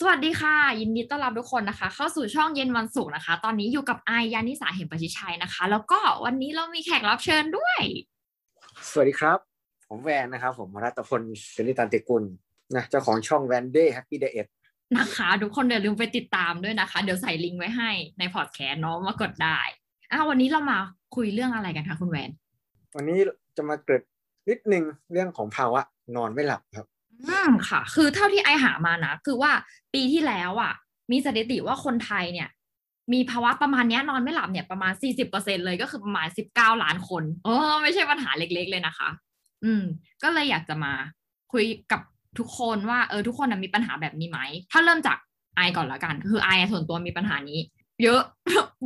สวัสดีค่ะ ยินดีต้อนรับทุกคนนะคะ เข้าสู่ช่องเย็นวันศุกร์นะคะ ตอนนี้อยู่กับไอายยานิสาเหมประชิชัยนะคะ แล้วก็วันนี้เรามีแขกรับเชิญด้วย สวัสดีครับ ผมแวนนะครับ ผมรัตพลศิริตันติกุลนะเจ้าของช่องแวนเดย์แฮปปี้เดย์นะคะทุกคนเดี๋ยวลืมไปติดตามด้วยนะคะ เดี๋ยวใส่ลิงก์ไว้ให้ในพอดแคสต์เนาะมากดได้อะวันนี้เรามาคุยเรื่องอะไรกันคะคุณแวน วันนี้จะมาเกริ่นนิดนึงเรื่องของภาวะนอนไม่หลับครับ อืมค่ะ คือเท่าที่ไอหามานะ คือว่าปีที่แล้วอะ มีสถิติว่าคนไทยเนี่ย มีภาวะประมาณนี้นอนไม่หลับเนี่ยประมาณสี่สิบเปอร์เซ็นเลยก็คือประมาณสิบเก้าล้านคนเออไม่ใช่ปัญหาเล็กๆเลยนะคะ อืม ก็เลยอยากจะมาคุยกับทุกคนว่าเออทุกคนมีปัญหาแบบนี้ไหม ถ้าเริ่มจากไอก่อนละกัน คือไอส่วนตัวมีปัญหานี้ เยอะ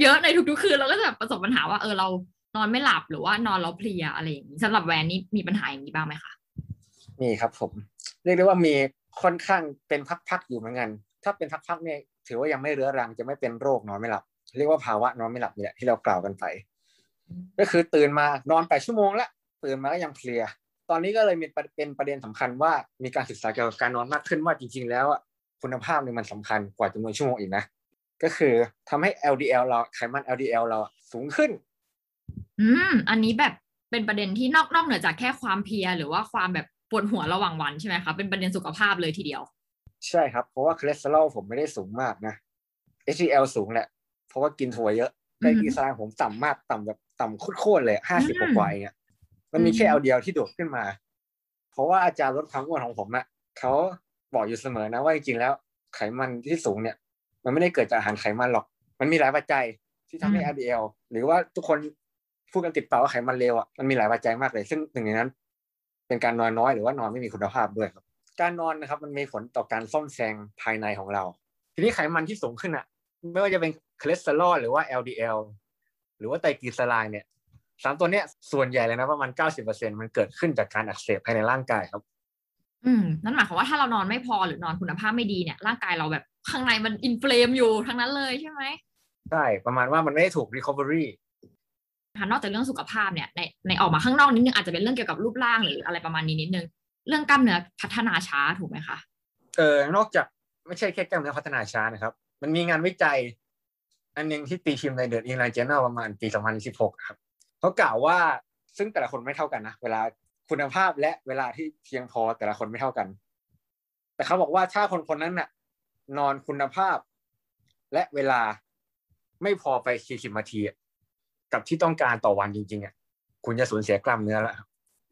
เยอะในทุกๆคืนเราก็จะประสบปัญหาว่าเออเรานอนไม่หลับหรือว่านอนแล้วเพลียอะไรอย่างนี้สำหรับแวนนี่มีปัญหาอย่างนี้บ้างไหมคะมีครับผม รียกได้ว่ามีค่อนข้างเป็นพักๆอยู่เหมือนกัน ถ้าเป็นพักๆเนี่ยถือว่ายังไม่เรื้อรังจะไม่เป็นโรคนอนไม่หลับ เรียกว่าภาวะนอนไม่หลับนี่แหละที่เรากล่าวกันไป ก็คือตื่นมานอนแปดชั่วโมงแล้วตื่นมาก็ยังเพลีย ตอนนี้ก็เลยมีเป็นประเด็นสำคัญว่ามีการศึกษาเกี่ยวกับการนอนมากขึ้นว่าจริง ๆ แล้วคุณภาพเนี่ยมันสำคัญกว่าจำนวนชั่วโมงอีกนะก็คือทำให้ LDL เราไขมัน LDL เราสูงขึ้น อืม อันนี้แบบเป็นประเด็นที่นอกนอกเหนือจากแค่ความเพลียหรือว่าความแบบ ปวดหัวระหว่างวันใช่ไหมคะเป็นประเด็นสุขภาพเลยทีเดียว ใช่ครับ เพราะว่าคอเลสเตอรอลผมไม่ได้สูงมากนะ HDL สูงแหละ เพราะว่ากินถั่วเยอะไตรกลีเซอไรด์ผมต่ำมากต่ำแบบต่ำโคตรๆเลยห้าสิบกว่าๆเองอะมันมีแค่ LDL ที่โดดขึ้นมา เพราะว่าอาจารย์ลดความอ้วนของผมอะเขาบอกอยู่เสมอนะว่าจริงๆแล้ว ไขมันที่สูงเนี่ย มันไม่ได้เกิดจากอาหารไขมันหรอก มันมีหลายปัจจัยที่ทำให้อืม LDL หรือว่าทุกคนพูดกันติดปากว่าไขมันเลวอะมันมีหลายปัจจัยมากเลย ซึ่งหนึ่งในนั้น เป็นการนอนน้อยหรือว่านอนไม่มีคุณภาพด้วยครับ การนอนนะครับมันมีผลต่อการซ่อมแซมภายในของเรา ทีนี้ไขมันที่สูงขึ้นอะ ไม่ว่าจะเป็นคอเลสเตอรอลหรือว่า LDL หรือว่าไตรกลีเซอไรด์เนี่ยสามตัวเนี้ยส่วนใหญ่เลยนะประมาณเก้าสิบเปอร์เซ็นต์มันเกิดขึ้นจากการอักเสบภายในร่างกายครับ อืมนั่นหมายความว่าถ้าเรานอนไม่พอหรือนอนคุณภาพไม่ดีเนี่ยร่างกายเราแบบข้างในมันอินเฟลมอยู่ทั้งนั้นเลยใช่ไหมใช่ประมาณว่ามันไม่ได้ถูก recovery ค่ะ นอกจากเรื่องสุขภาพเนี่ยในในออกมาข้างนอกนิดนึงอาจจะเป็นเรื่องเกี่ยวกับรูปร่างหรืออะไรประมาณนี้นิดนึง เรื่องกล้ามเนื้อพัฒนาช้าถูกไหมคะเออนอกจากไม่ใช่แค่กล้ามเนื้อพัฒนาช้านะครับ มันมีงานวิจัย อันหนึงที่ตีพิมพ์ในเด e อินไลน์ Journal ประมาณปี 2016 ครับเขากล่าวว่าซึ่งแต่ละคนไม่เท่ากันนะเวลาคุณภาพและเวลาที่เพียงพอแต่ละคนไม่เท่ากัน แต่เขาบอกว่าถ้าคนคนนั้นน่ะ นอนคุณภาพ และเวลาไม่พอไป40นาทีอะ กับที่ต้องการต่อวันจริงๆอะคุณจะสูญเสียกล้ามเนื้อแล้วครับ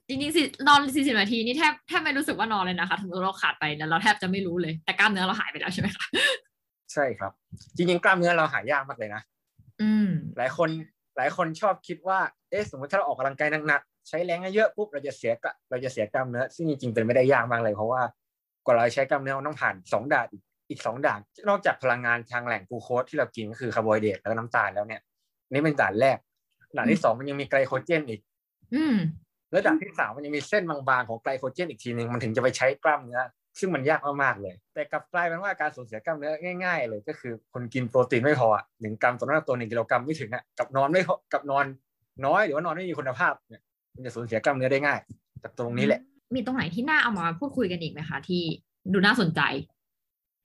จริงๆสินอน 40 นาทีนี่แทบแทบไม่รู้สึกว่านอนเลยนะคะถ้าสมมติเราขาดไปเนี่ยเราแทบจะไม่รู้เลย แต่กล้ามเนื้อเราหายไปแล้วใช่ไหมคะใช่ครับ จริงๆ กล้ามเนื้อเราหายากมากเลยนะอืมหลายคนหลายคนชอบคิดว่าเอ๊ะสมมติถ้าเราออกกำลังกายหนักๆใช้แรงเยอะๆปุ๊บเราจะเสียกะเราจะเสียกล้ามเนื้อซึ่งจริงๆเป็นไม่ได้ยากมากเลยเพราะว่ากว่าเราจะใช้กล้ามเนื้อมันต้องผ่านสองด่านอีกอีกสองด่านนอกจากพลังงานทางแหล่งกลูโคสที่เรากินก็คือคาร์โบไฮเดรตแล้วก็น้ำตาลแล้วเนี่ย นี่เป็นด่านแรกด่านที่สองมันยังมีไกลโคเจนอีก อืมแล้วด่านที่สามมันยังมีเส้นบางๆของไกลโคเจนอีกทีหนึ่งมันถึงจะไปใช้กล้ามเนื้อซึ่งมันยากมากๆเลย แต่กลับกลายเป็นว่าการสูญเสียกล้ามเนื้อง่าย ๆ เลยก็คือ คนกินโปรตีนไม่พออะหนึ่งกรัมต่อน้ำหนักตัวหนึ่งกิโลกรัมไม่ถึงอะกับนอนไม่พอกับนอนน้อยหรือว่านอนไม่มีคุณภาพเนี่ยมันจะสูญเสียกล้ามเนื้อได้ง่ายจากตรงนี้แหละ มีตรงไหนที่น่าเอามาพูดคุยกันอีกไหมคะที่ดูน่าสนใจ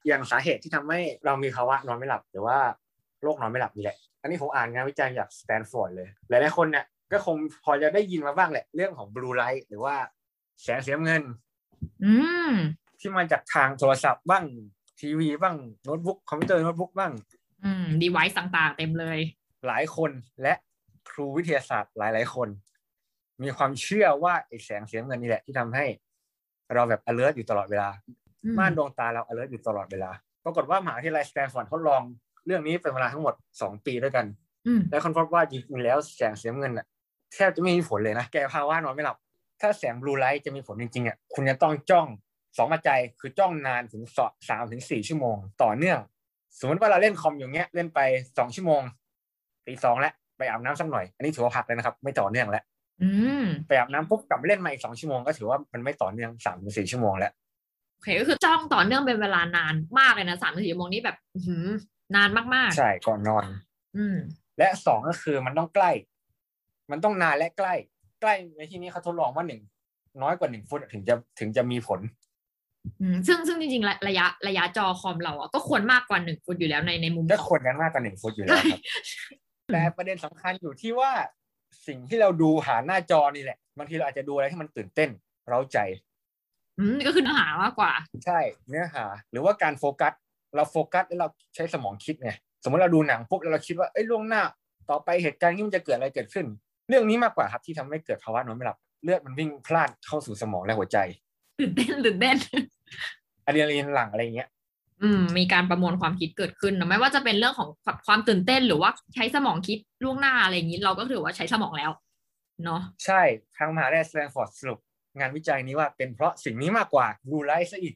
อย่างสาเหตุที่ทำให้เรามีภาวะนอนไม่หลับหรือว่าโรคนอนไม่หลับนี่แหละ อันนี้ผมอ่านงานวิจัยจากสแตนฟอร์ดเลย หลายๆคนเนี่ยก็คงพอจะได้ยินมาบ้างแหละ เรื่องของบลูไลท์หรือว่าแสงสีน้ำเงิน อืมที่มาจากทางโทรศัพท์บ้างทีวีบ้างโน้ตบุ๊กคอมพิวเตอร์โน้ตบุ๊กบ้าง อืม device ต่างๆ เต็มเลย หลายคนและครูวิทยาศาสตร์หลาย ๆ คน มีความเชื่อว่าไอ้แสงสีน้ำเงินนี่แหละ ที่ทำให้เราแบบ alert อยู่ตลอดเวลาอืมม่านดวงตาเรา alert อยู่ตลอดเวลา ปรากฏว่ามหาวิทยาลัยสแตนฟอร์ดทดลอง เรื่องนี้เป็นเวลาทั้งหมด2ปีด้วยกันอืมและค้นพบว่าจริงๆแล้วแสงสีน้ำเงินน่ะแทบจะไม่มีผลเลยนะแกภาวะนอนไม่หลับ ถ้าแสงบลูไลท์จะมีผลจริงๆอะคุณจะต้องจ้องสองปัจจัยคือจ้องนานถึงสามถึงสี่ชั่วโมง ต่อเนื่อง สมมติว่าเราเล่นคอมอยู่เงี้ยเล่นไปสองชั่วโมงตีสองแล้วไปอาบน้ำสักหน่อย อันนี้ถือว่าพักเลยนะครับ ไม่ต่อเนื่องแล้วอืมไปอาบน้ำปุ๊บกลับมาเล่นมาอีกสองชั่วโมงก็ถือว่ามันไม่ต่อเนื่องสามถึงสี่ชั่วโมงแล้วโอเคก็คือจ้องต่อเนื่องเป็นเวลานานมากเลยนะสามถึงสี่ชั่วโมงนี้แบบอื้อหือ นานมากใช่ก่อนนอนๆอืม และสองก็คือมันต้องใกล้ มันต้องนานและใกล้ ใกล้ในที่นี้เขาทดลองว่าหนึ่งน้อยกว่าหนึ่งฟุตถึงจะถึงจะมีผลอืมซึ่งซึ่งจริงๆระระยะระยะจอคอมเราอะก็ควรมากกว่าหนึ่งฟุตอยู่แล้วในในมุมก็ของควรกันมากกว่าหนึ่งฟุตอยู่แล้วครับแต่ประเด็นสำคัญอยู่ที่ว่าสิ่งที่เราดูหาหน้าจอนี่แหละบางทีเราอาจจะดูอะไรที่มันตื่นเต้น เร้าใจ อืมก็คือเนื้อหามากกว่า ใช่เนื้อหา หรือว่าการโฟกัส เราโฟกัสแล้วเราใช้สมองคิดไงสมมติเราดูหนังปุ๊บแล้วเราคิดว่าเอ้ยล่วงหน้า ต่อไปเหตุการณ์นี้มันจะเกิดอะไรเกิดขึ้น เรื่องนี้มากกว่าครับที่ทำให้เกิดภาวะนอนไม่หลับเลือดมันวิ่งพล่านเข้าสู่สมองและหัวใจตื่นเต้นตื่นเต้นอะดรีนาลีนหลั่งอะไรอย่างเงี้ยอืมมีการประมวลความคิดเกิดขึ้นนะไม่ว่าจะเป็นเรื่องของความตื่นเต้นหรือว่าใช้สมองคิดล่วงหน้าอะไรอย่างนี้ เราก็ถือว่าใช้สมองแล้วเนาะใช่ทางมหาวิทยาลัยสแตนฟอร์ดสรุปงานวิจัยนี้ว่าเป็นเพราะสิ่งนี้มากกว่าดูไลฟ์ซะอีก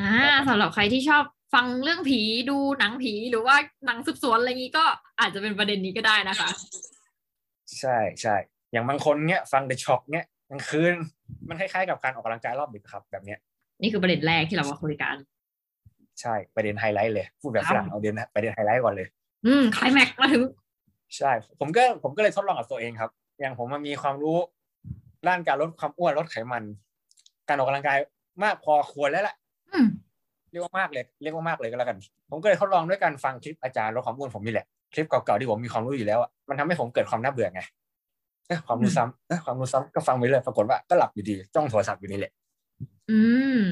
อ่าสำหรับใครที่ชอบ ฟังเรื่องผีดูหนังผีหรือว่าหนังสืบสวนอะไรอย่างนี้ก็อาจจะเป็นประเด็นนี้ก็ได้นะคะ ใช่ใช่อย่างบางคนเนี้ยฟังเดอะช็อคเนี้ยกลางคืนมันคล้ายๆกับการออกกำลังกายรอบดึกครับ แบบเนี้ย นี่คือประเด็นแรกที่เรามาคุยกัน ใช่ประเด็นไฮไลท์เลยพูดแบบครับฝรั่งเอาเด่นประเด็นไฮไลท์ก่อนเลย อืมไคลแม็กซ์มาถึงใช่ ผมก็ผมก็เลยทดลองกับตัวเองครับ อย่างผมมันมีความรู้ด้านการลดความอ้วนลดไขมัน การออกกำลังกายมากพอควรแล้วแหละอืม เรียกว่ามากเลยเรียกว่ามากเลยก็แล้วกัน ผมก็เลยทดลองด้วยการฟังคลิปอาจารย์ลดความอ้วนผมนี่แหละคลิปเก่าๆที่ผมมีความรู้อยู่แล้วอะมันทำให้ผมเกิดความน่าเบื่อไงเอ๊ะความรู้ซ้ำเอ๊ะความรู้ซ้ำก็ฟังไปเลยปรากฏว่าก็หลับอยู่ดีจ้องโทรศัพท์อยู่นี่แหละ อืม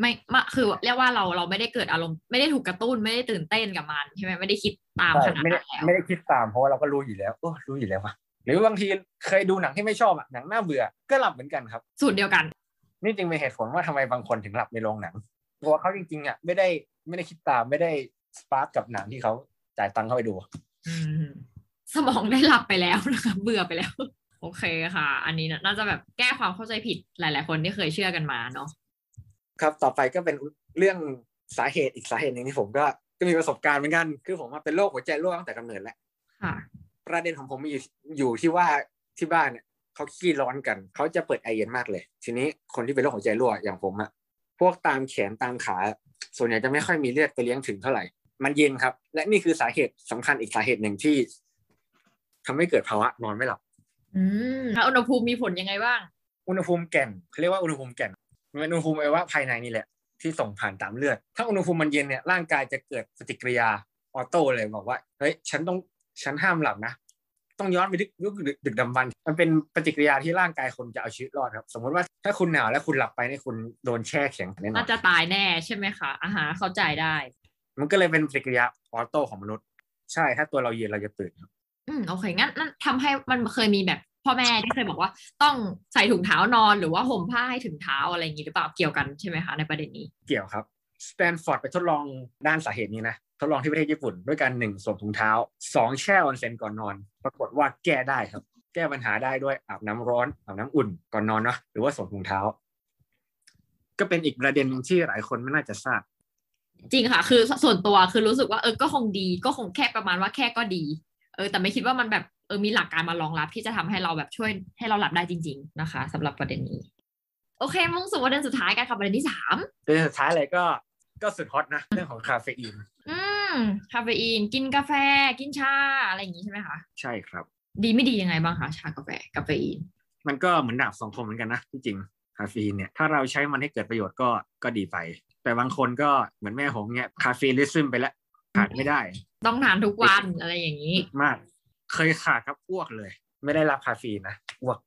ไม่มาคือเรียกว่าเราเราไม่ได้เกิดอารมณ์ไม่ได้ถูกกระตุ้นไม่ได้ตื่นเต้นกับมันใช่ไหมไม่ได้คิดตามใช่ขนาดไม่ได้นั้นแล้วไม่ได้คิดตามเพราะว่าเราก็รู้อยู่แล้วโอ้รู้อยู่แล้วว่ะหรือบางทีเคยดูหนังที่ไม่ชอบอะหนังน่าเบื่อก็หลับเหมือนกันครับ สูตรเดียวกัน นี่จึงเป็นเหตุผลว่าทำไมบางคนถึงหลับในโรงหนังเพราะว่าเขาจริงๆอะไม่ได้ไม่ได้คิดตามไม่ได้สปาร์กกับหนังที่เขาจ่ายตังค์เข้าไปดูอืมสมองได้หลับไปแล้วนะคะเบื่อไปแล้ว โอเคค่ะ อันนี้น่าจะแบบแก้ความเข้าใจผิดหลาย ๆ คนที่เคยเชื่อกันมาเนาะครับต่อไปก็เป็นเรื่องสาเหตุอีกสาเหตุหนึ่งที่ผมก็ก็มีประสบการณ์เหมือนกัน คือผมว่าเป็นโรคหัวใจรั่วตั้งแต่กำเนิดแล้วค่ะ ประเด็นของผมมีอยู่อยู่ที่ว่าที่บ้านเนี่ย เขาขี้ร้อนกัน เขาจะเปิดแอร์เย็นมากเลย ทีนี้คนที่เป็นโรคหัวใจรั่วอย่างผมอะพวกตามแขนตามขา ส่วนใหญ่จะไม่ค่อยมีเลือดไปเลี้ยงถึงเท่าไหร่ มันเย็นครับ และนี่คือสาเหตุสำคัญอีกสาเหตุหนึ่งที่ทำให้เกิดภาวะนอนไม่หลับ อืมแล้วอุณหภูมิมีผลยังไงบ้าง อุณหภูมิแก่นเขาเรียกว่าอุณหภูมิแก่นมันเป็นอุณหภูมิอวัยวะภายในนี่แหละที่ส่งผ่านตามเลือด ถ้าอุณหภูมิมันเย็นเนี่ยร่างกายจะเกิดปฏิกิริยาออโต้เลยบอกว่า เฮ้ย ฉันต้อง ฉันห้ามหลับนะ ต้องย้อนไปดึกยุคดึกดึกดำบรรพ์มันเป็นปฏิกิริยาที่ร่างกายคนจะเอาชีวิตรอดครับ สมมติว่าถ้าคุณหนาวแล้วคุณหลับไปเนี่ยคุณโดนแช่แข็งแน่นอน่านจะตายแน่ใช่ไหมคะอาหารเข้าใจได้ มันก็เลยเป็นปฏิกิริยาออโต้ของมนุษย์ ใช่ถ้าตัวเราเย็นเราจะตื่นครับอืมโอเคงั้นนั่นทำให้มันเคยมีแบบพ่อแม่ที่เคยบอกว่าต้องใส่ถุงเท้านอนหรือว่าห่มผ้าให้ถึงเท้าอะไรอย่างนี้หรือเปล่าเกี่ยวกันใช่ไหมคะในประเด็นนี้ เกี่ยวครับ สแตนฟอร์ดไปทดลองด้านสาเหตุนี้นะ ทดลองที่ประเทศญี่ปุ่น ด้วยการหนึ่งสวมถุงเท้าสองแช่ออนเซ็นก่อนนอน ปรากฏว่าแก้ได้ครับ แก้ปัญหาได้ด้วยอาบน้ำร้อนอาบน้ำอุ่นก่อนนอนเนาะหรือว่าสวมถุงเท้า ก็เป็นอีกประเด็นหนึ่งที่หลายคนไม่น่าจะทราบจริงค่ะ คือส่วนตัวคือรู้สึกว่าเออก็คงดี ก็คงแค่ประมาณว่าแค่ก็ดี เออ แต่ไม่คิดว่ามันแบบเออมีหลักการมารองรับที่จะทำให้เราแบบช่วยให้เราหลับได้จริง ๆนะคะสำหรับประเด็นนี้ โอเคมุ่งสู่ประเด็นสุดท้ายกันค่ะประเด็นที่สามประเด็นสุดท้ายเลยก็ ก็สุดฮอตนะเรื่องของคาเฟอีน อืมคาเฟอีน กินกาแฟกินชาอะไรอย่างนี้ใช่ไหมคะใช่ครับ ดีไม่ดียังไงบ้างคะชากาแฟกาเฟอีน มันก็เหมือนดาบสองคมเหมือนกันนะที่จริงคาเฟอีนเนี่ยถ้าเราใช้มันให้เกิดประโยชน์ก็ก็ดีไป แต่บางคนก็เหมือนแม่ผมเนี่ย caffeinism ไปแล้วขาดไม่ได้ ต้องทานทุกวันอะไรอย่างนี้มาก เคยขาดครับอ้วกเลย ไม่ได้รับคาเฟอีนนะอ้วก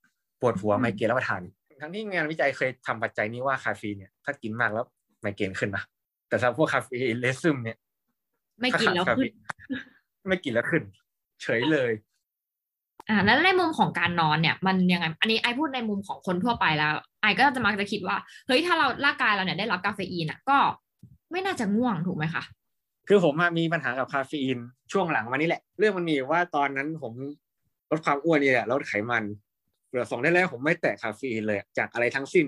ปวดหัวไมเกรนรับประทานทั้งที่งานวิจัยเคยทำปัจจัยนี้ว่าคาเฟอีนเนี่ยถ้ากินมากแล้วไมเกรนขึ้นนะ แต่สำหรับพวก caffeinism เนี่ย ไม่กินแล้วถ้าขาดขึ้นคาเฟอีไม่กินแล้วขึ้น เฉยเลย อ่า แล้วในมุมของการนอนเนี่ย มันยังไง อันนี้ไอพูดในมุมของคนทั่วไปแล้ว ไอก็จะมักจะคิดว่า เฮ้ย ถ้าเราร่างกายเราเนี่ยได้รับกาเฟอีนอะ ก็ไม่น่าจะง่วงถูกไหมคะคือผมอะมีปัญหากับคาเฟอีนช่วงหลังมานี่แหละ เรื่องมันมีอยู่ว่าตอนนั้นผมลดความอ้วนนี่แหละลดไขมันเหลือสองได้แล้วผมไม่แตะคาเฟอีนเลย จากอะไรทั้งสิ้น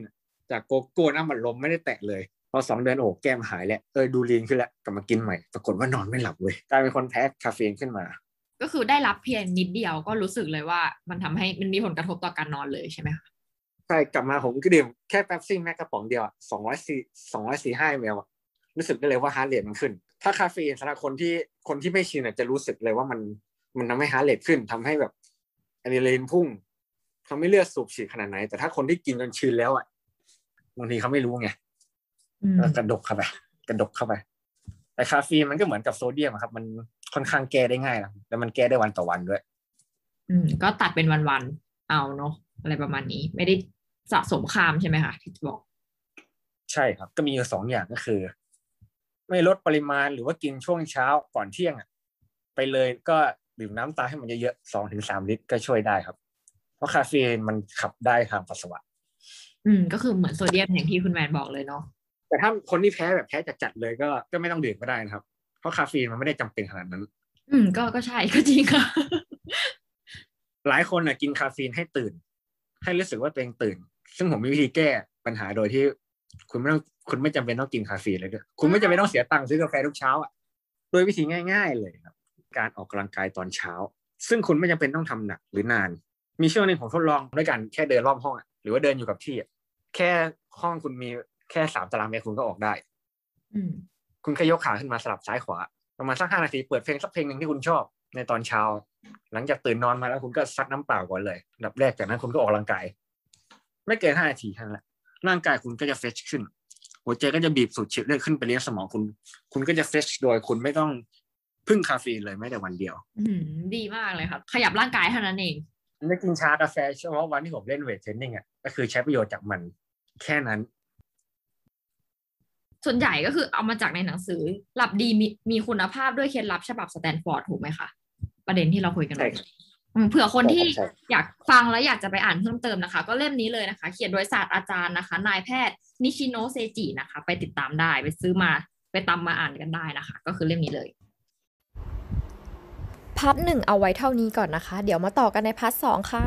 จากโกโก้น้ำอัดลมไม่ได้แตะเลยพ อสองเดือนโอ้แก้มหายแล้วเออดู lean ขึ้นแล้วกลับมากินใหม่ ปรากฏว่านอนไม่หลับเว้ยกลายเป็นคนแพ้คาเฟอีนขึ้นมา ก็คือได้รับเพียงนิดเดียวก็รู้สึกเลยว่ามันทำให้มันมีผลกระทบต่อการนอนเลยใช่ไหมคะใช่กลับมาผมก็ดื่มแค่ Pepsi Max กระป๋องเดียวสองร้อยสี่สองร้อยสี่ห้าเมลรู้สึกได้เลยว่า heart rate มันขึ้น ถ้าคาเฟอีนสำหรับคนที่คนที่ไม่ชินอะจะรู้สึกเลยว่ามันมันทำให้ heart rate ขึ้นทำให้แบบอะดรีนาลีนพุ่งทำให้เลือดสูบฉีดขนาดไหน แต่ถ้าคนที่กินจนชินแล้วอะบางทีเขาไม่รู้ไงอืม ก็กระดกเข้าไปกระดกเข้าไปแต่คาเฟอีนมันก็เหมือนกับโซเดียมอะครับ มันค่อนข้างแก้ได้ง่ายนะแล้วมันแก้ได้วันต่อวันด้วย อืม ก็ตัดเป็นวันๆเอาเนาะอะไรประมาณนี้ ไม่ได้สะสมคามใช่ไหมคะที่บอก ใช่ครับ ก็มีอยู่สองอย่างก็คือ ไม่ลดปริมาณหรือว่ากินช่วงเช้าก่อนเที่ยงอะไปเลยก็ดื่มน้ำตาให้มันเยอะๆสองถึงสามลิตรก็ช่วยได้ครับ เพราะคาเฟอีนมันขับได้ทางปัสสาวะ อืม ก็คือเหมือนโซเดียมอย่างที่คุณแมนบอกเลยเนาะ แต่ถ้าคนที่แพ้แบบแพ้จัดๆเลยก็ก็ไม่ต้องดื่มก็ได้นะครับ เพราะคาเฟอีนมันไม่ได้จำเป็นขนาดนั้น อืมก็ก็ใช่ก็จริงค่ะ หลายคนน่ะกินคาเฟอีนให้ตื่น ให้รู้สึกว่าตัวเองตื่น ซึ่งผมมีวิธีแก้ปัญหาโดยที่ คุณไม่ต้องคุณไม่จำเป็นต้องกินคาเฟอีนเลยด้วยคุณไม่จำเป็นต้องเสียตังค์ซื้อกาแฟทุกเช้าอะโดยวิธีง่าย ๆ เลยครับ การออกกำลังกายตอนเช้า ซึ่งคุณไม่จำเป็นต้องทำหนักหรือนาน มีช่วงหนึงผมทดลองด้วยกันแค่เดินรอบห้องอะหรือว่าเดินอยู่กับที่อะแค่ห้องคุณมี แค่สามตารางเมตรคุณก็ออกได้อืมคุณแค่ยกขาขึ้นมาสลับซ้ายขวาประมาณสักห้านาทีเปิดเพลงสักเพลงหนึ่งที่คุณชอบ ในตอนเช้า หลังจากตื่นนอนมาแล้วคุณก็ซัดน้ำเปล่าก่อนเลยอันดับแรกจากนั้นคุณก็ออกกำลังกาย ไม่เกินห้านาทีเท่านั้นแหละร่างกายคุณก็จะเฟชขึ้น หัวใจก็จะบีบสูดฉีดเลือดขึ้นไปเลี้ยงสมองคุณ คุณก็จะเฟชโดยคุณไม่ต้องพึ่งคาเฟอีนเลยแม้แต่วันเดียวอืมดีมากเลยครับ ขยับร่างกายเท่านั้นเองไม่กินชากาแฟเฉพาะวันที่ผมเล่น weight trai ning อะก็คือใช้ประโยชน์จากมันแค่นั้น ส่วนใหญ่ก็คือเอามาจากในหนังสือ หลับดีมีมีคุณภาพด้วยเคล็ดลับฉบับสแตนฟอร์ดถูกไหมคะประเด็นที่เราคุยกันใช่ไว้ครับอืมเผื่อคนที่ใช่ครับอยากฟังแล้วอยากจะไปอ่านเพิ่มเติมนะคะ ก็เล่มนี้เลยนะคะ เขียนโดยศาสตราจารย์นะคะ นายแพทย์นิชิโนะเซจินะคะ ไปติดตามได้ไปซื้อมาไปตามมาอ่านกันได้นะคะ ก็คือเล่มนี้เลย part หนึ่งเอาไว้เท่านี้ก่อนนะคะ เดี๋ยวมาต่อกันใน part สองค่ะ